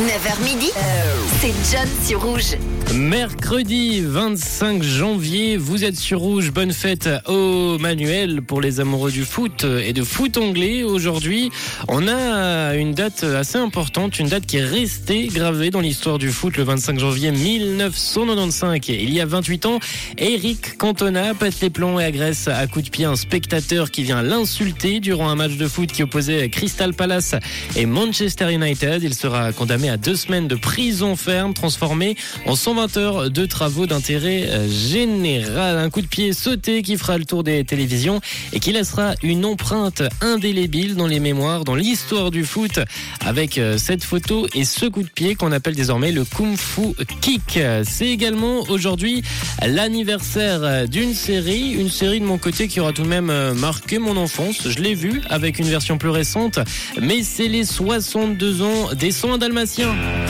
9h midi, c'est John sur Rouge. Mercredi 25 janvier, vous êtes sur Rouge. Bonne fête au Manuel pour les amoureux du foot et de foot anglais. Aujourd'hui, on a une date assez importante, une date qui est restée gravée dans l'histoire du foot le 25 janvier 1995. Il y a 28 ans, Eric Cantona pète les plombs et agresse à coups de pied un spectateur qui vient l'insulter durant un match de foot qui opposait Crystal Palace et Manchester United. Il sera condamné à deux semaines de prison ferme, transformé en 120 heures de travaux d'intérêt euh, général. Un coup de pied sauté qui fera le tour des télévisions et qui laissera une empreinte indélébile dans les mémoires, dans l'histoire du foot, avec euh, cette photo et ce coup de pied qu'on appelle désormais le Kung Fu Kick. C'est également aujourd'hui l'anniversaire d'une série, une série de mon côté qui aura tout de même euh, marqué mon enfance. Je l'ai vu avec une version plus récente, mais c'est les 62 ans des soins dalmatiens.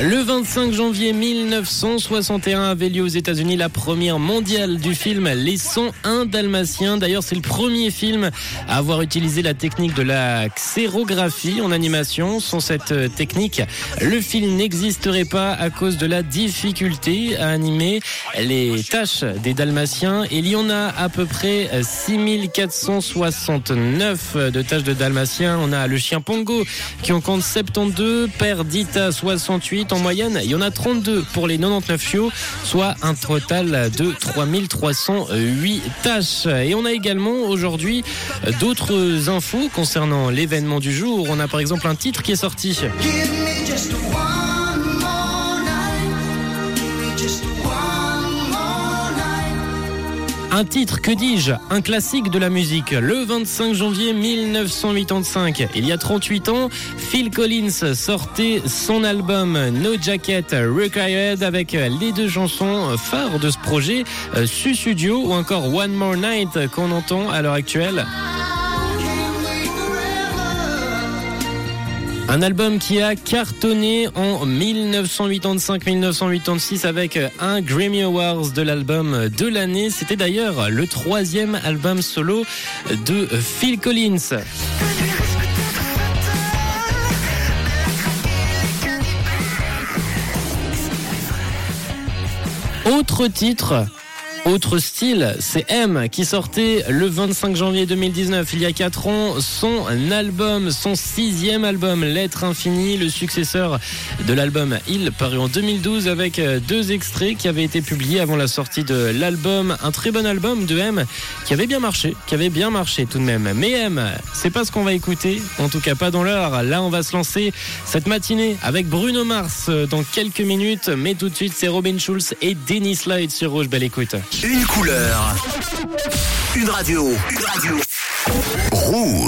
Le 25 janvier 1961 avait lieu aux États-Unis la première mondiale du film Les 101 Dalmatiens. D'ailleurs, c'est le premier film à avoir utilisé la technique de la xérographie en animation. Sans cette euh, technique, le film n'existerait pas à cause de la difficulté à animer les tâches des Dalmatiens. Il y en a à peu près 6469 de tâches de Dalmatiens. On a le chien Pongo qui en compte 72, Perdita 68 en moyenne. Il y en a 32 pour les 99 chiots, soit un total de 3308 tâches. Et on a également aujourd'hui d'autres infos concernant l'événement du jour. On a par exemple un titre qui est sorti. Un titre, que dis-je Un classique de la musique. Le 25 janvier 1985, il y a 38 ans, Phil Collins sortait son album No Jacket Required avec les deux chansons phares de ce projet, euh, Studio ou encore One More Night qu'on entend à l'heure actuelle. Un album qui a cartonné en 1985-1986 avec un Grammy Awards de l'album de l'année. C'était d'ailleurs le troisième album solo de Phil Collins. Autre titre. Autre style, c'est M qui sortait le 25 janvier 2019, il y a 4 ans, son album, son sixième album, Lettre Infinie, le successeur de l'album Il, paru en 2012 avec deux extraits qui avaient été publiés avant la sortie de l'album. Un très bon album de M qui avait bien marché, qui avait bien marché tout de même. Mais M, c'est pas ce qu'on va écouter, en tout cas pas dans l'heure. Là, on va se lancer cette matinée avec Bruno Mars dans quelques minutes, mais tout de suite, c'est Robin Schulz et Dennis Lloyd sur Rouge. Belle écoute. Une couleur. Une radio. Une radio. Rouge.